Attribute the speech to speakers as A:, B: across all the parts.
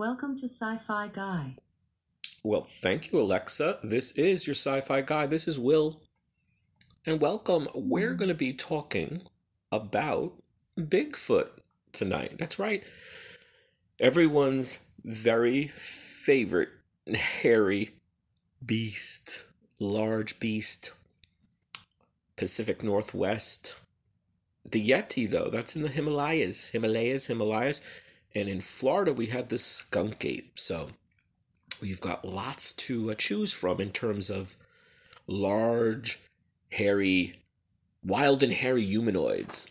A: Welcome to Sci Fi Guy.
B: Well, thank you, Alexa. This is your sci fi guy. This is Will. And welcome. We're going to be talking about Bigfoot tonight. That's right. Everyone's very favorite hairy beast, large beast, Pacific Northwest. The Yeti, though, that's in the Himalayas, Himalayas, Himalayas. And in Florida, we have the skunk ape. So we've got lots to uh, choose from in terms of large, hairy, wild and hairy humanoids.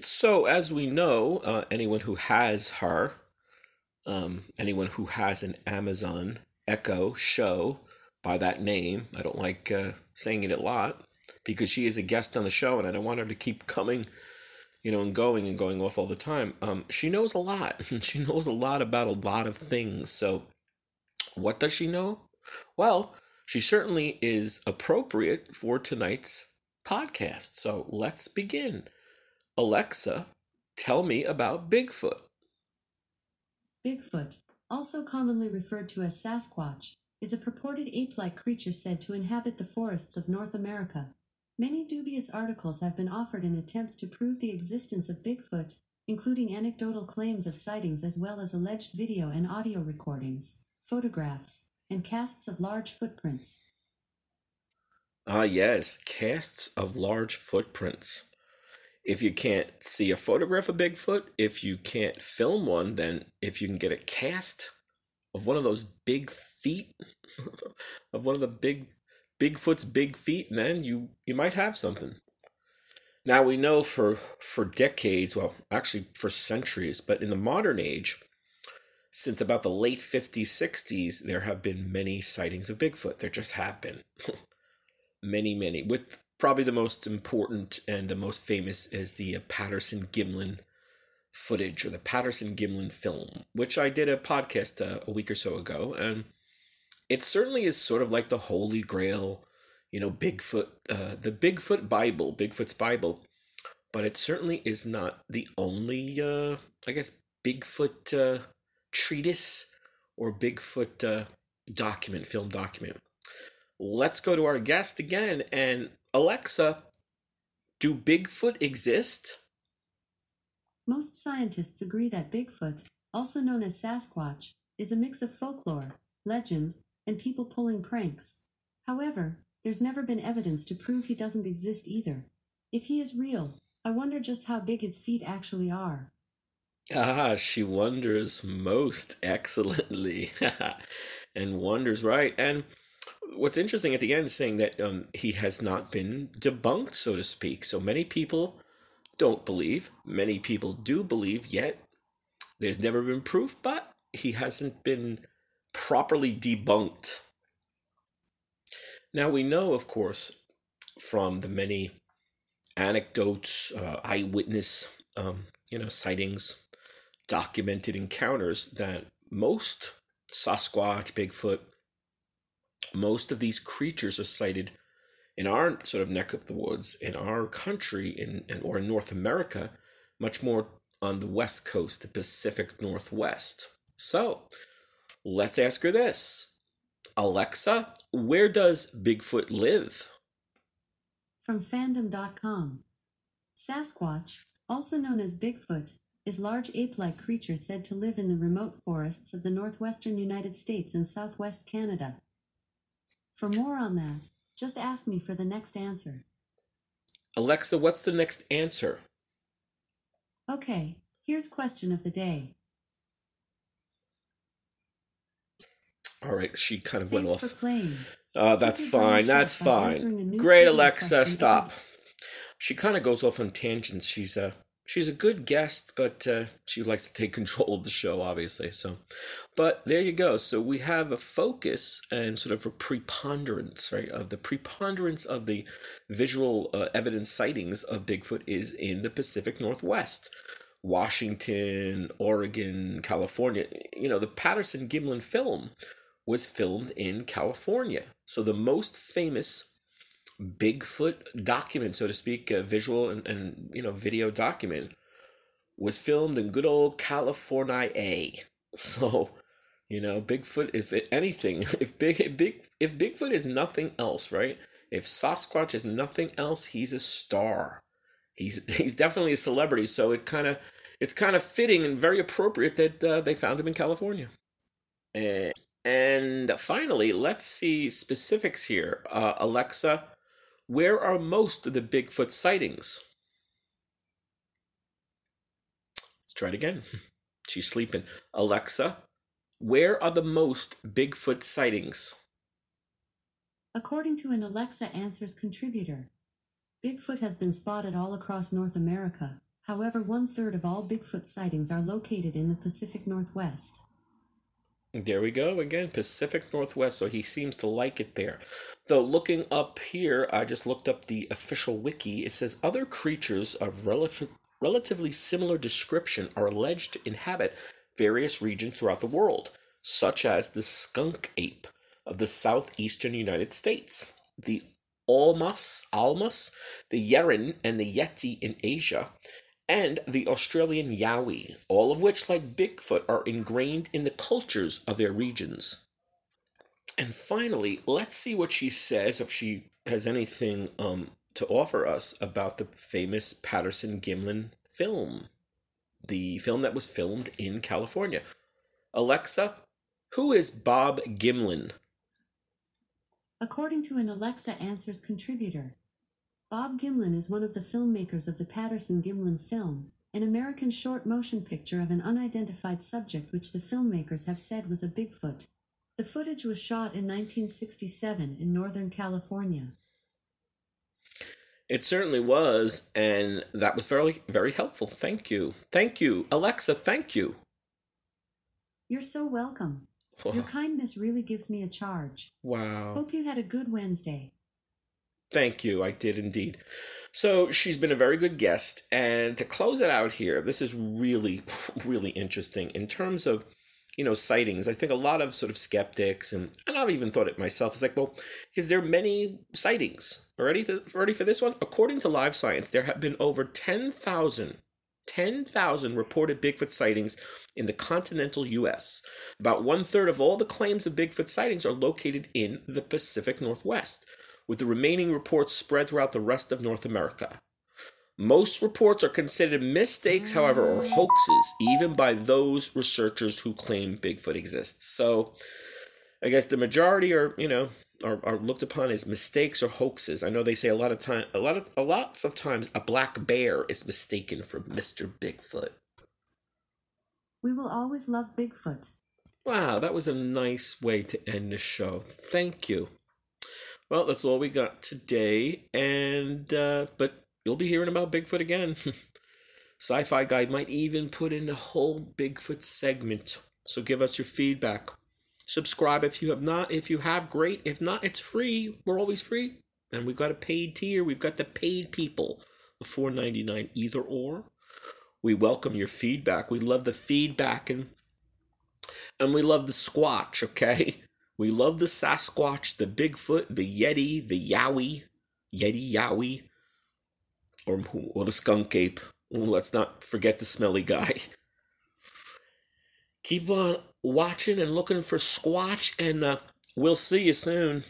B: So, as we know, uh, anyone who has her, um, anyone who has an Amazon Echo show by that name, I don't like uh, saying it a lot because she is a guest on the show and I don't want her to keep coming you know, and going and going off all the time. Um, she knows a lot. she knows a lot about a lot of things. So, what does she know? Well, she certainly is appropriate for tonight's podcast. So, let's begin. Alexa, tell me about Bigfoot.
A: Bigfoot, also commonly referred to as Sasquatch, is a purported ape like creature said to inhabit the forests of North America. Many dubious articles have been offered in attempts to prove the existence of Bigfoot, including anecdotal claims of sightings as well as alleged video and audio recordings, photographs, and casts of large footprints.
B: Ah, yes, casts of large footprints. If you can't see a photograph of Bigfoot, if you can't film one, then if you can get a cast of one of those big feet, of one of the big Bigfoot's big feet, and then you you might have something. Now we know for for decades, well, actually for centuries, but in the modern age, since about the late 50s, 60s, there have been many sightings of Bigfoot. There just have been. many, many. With probably the most important and the most famous is the Patterson Gimlin footage or the Patterson Gimlin film, which I did a podcast uh, a week or so ago. And it certainly is sort of like the holy grail, you know, Bigfoot, uh, the Bigfoot Bible, Bigfoot's Bible, but it certainly is not the only, uh, I guess, Bigfoot uh, treatise or Bigfoot uh, document, film document. Let's go to our guest again. And Alexa, do Bigfoot exist?
A: Most scientists agree that Bigfoot, also known as Sasquatch, is a mix of folklore, legend, and people pulling pranks. However, there's never been evidence to prove he doesn't exist either. If he is real, I wonder just how big his feet actually are.
B: Ah, she wonders most excellently. and wonders right. And what's interesting at the end is saying that um, he has not been debunked, so to speak. So many people don't believe, many people do believe, yet there's never been proof, but he hasn't been properly debunked. Now, we know, of course, from the many anecdotes, uh, eyewitness, um, you know, sightings, documented encounters that most Sasquatch, Bigfoot, most of these creatures are sighted in our sort of neck of the woods, in our country, in, in or in North America, much more on the west coast, the Pacific Northwest. So, Let's ask her this Alexa, where does Bigfoot live?
A: From fandom.com. Sasquatch, also known as Bigfoot, is large ape-like creature said to live in the remote forests of the northwestern United States and southwest Canada. For more on that, just ask me for the next answer.
B: Alexa, what's the next answer?
A: Okay, here's question of the day.
B: All right, she kind of went
A: Thanks
B: off. Uh, that's fine. That's fine. Great, Alexa. Stop. She kind of goes off on tangents. She's a she's a good guest, but uh, she likes to take control of the show, obviously. So, but there you go. So we have a focus and sort of a preponderance, right? Of the preponderance of the visual uh, evidence sightings of Bigfoot is in the Pacific Northwest. Washington, Oregon, California. You know, the Patterson Gimlin film was filmed in California. So the most famous Bigfoot document, so to speak, visual and, and you know video document, was filmed in good old California, A, So, you know, Bigfoot if anything, if big if big if Bigfoot is nothing else, right? If Sasquatch is nothing else, he's a star. He's he's definitely a celebrity. So it kind of it's kind of fitting and very appropriate that uh, they found him in California. And, and finally, let's see specifics here. Uh, Alexa, where are most of the Bigfoot sightings? Let's try it again. She's sleeping. Alexa, where are the most Bigfoot sightings?
A: According to an Alexa Answers contributor, Bigfoot has been spotted all across North America. However, one third of all Bigfoot sightings are located in the Pacific Northwest.
B: There we go again, Pacific Northwest. So he seems to like it there. Though looking up here, I just looked up the official wiki. It says other creatures of relative, relatively similar description are alleged to inhabit various regions throughout the world, such as the skunk ape of the southeastern United States, the almas, almas, the yeren, and the yeti in Asia, and the Australian Yowie, all of which, like Bigfoot, are ingrained in the cultures of their regions. And finally, let's see what she says if she has anything um, to offer us about the famous Patterson Gimlin film, the film that was filmed in California. Alexa, who is Bob Gimlin?
A: According to an Alexa Answers contributor, Bob Gimlin is one of the filmmakers of the Patterson Gimlin film, an American short motion picture of an unidentified subject which the filmmakers have said was a Bigfoot. The footage was shot in 1967 in Northern California.
B: It certainly was, and that was very, very helpful. Thank you. Thank you. Alexa, thank you.
A: You're so welcome. Your kindness really gives me a charge.
B: Wow.
A: Hope you had a good Wednesday.
B: Thank you. I did indeed. So she's been a very good guest. And to close it out here, this is really, really interesting in terms of, you know, sightings. I think a lot of sort of skeptics, and, and I've even thought it myself, it's like, well, is there many sightings? already, ready for this one? According to Live Science, there have been over 10,000 10,000 reported Bigfoot sightings in the continental U.S. About one third of all the claims of Bigfoot sightings are located in the Pacific Northwest with the remaining reports spread throughout the rest of North America. Most reports are considered mistakes, however, or mm. hoaxes, even by those researchers who claim Bigfoot exists. So, I guess the majority are, you know, are, are looked upon as mistakes or hoaxes. I know they say a lot of time, a lot of, a lots of times, a black bear is mistaken for Mister Bigfoot.
A: We will always love Bigfoot.
B: Wow, that was a nice way to end the show. Thank you. Well, that's all we got today, and uh, but you'll be hearing about Bigfoot again. Sci-Fi Guide might even put in a whole Bigfoot segment. So give us your feedback. Subscribe if you have not. If you have, great. If not, it's free. We're always free. And we've got a paid tier. We've got the paid people, the four ninety nine either or. We welcome your feedback. We love the feedback and and we love the squatch. Okay. We love the Sasquatch, the Bigfoot, the Yeti, the Yowie, Yeti Yowie, or, or the skunk ape. Let's not forget the smelly guy. Keep on watching and looking for Squatch, and uh, we'll see you soon.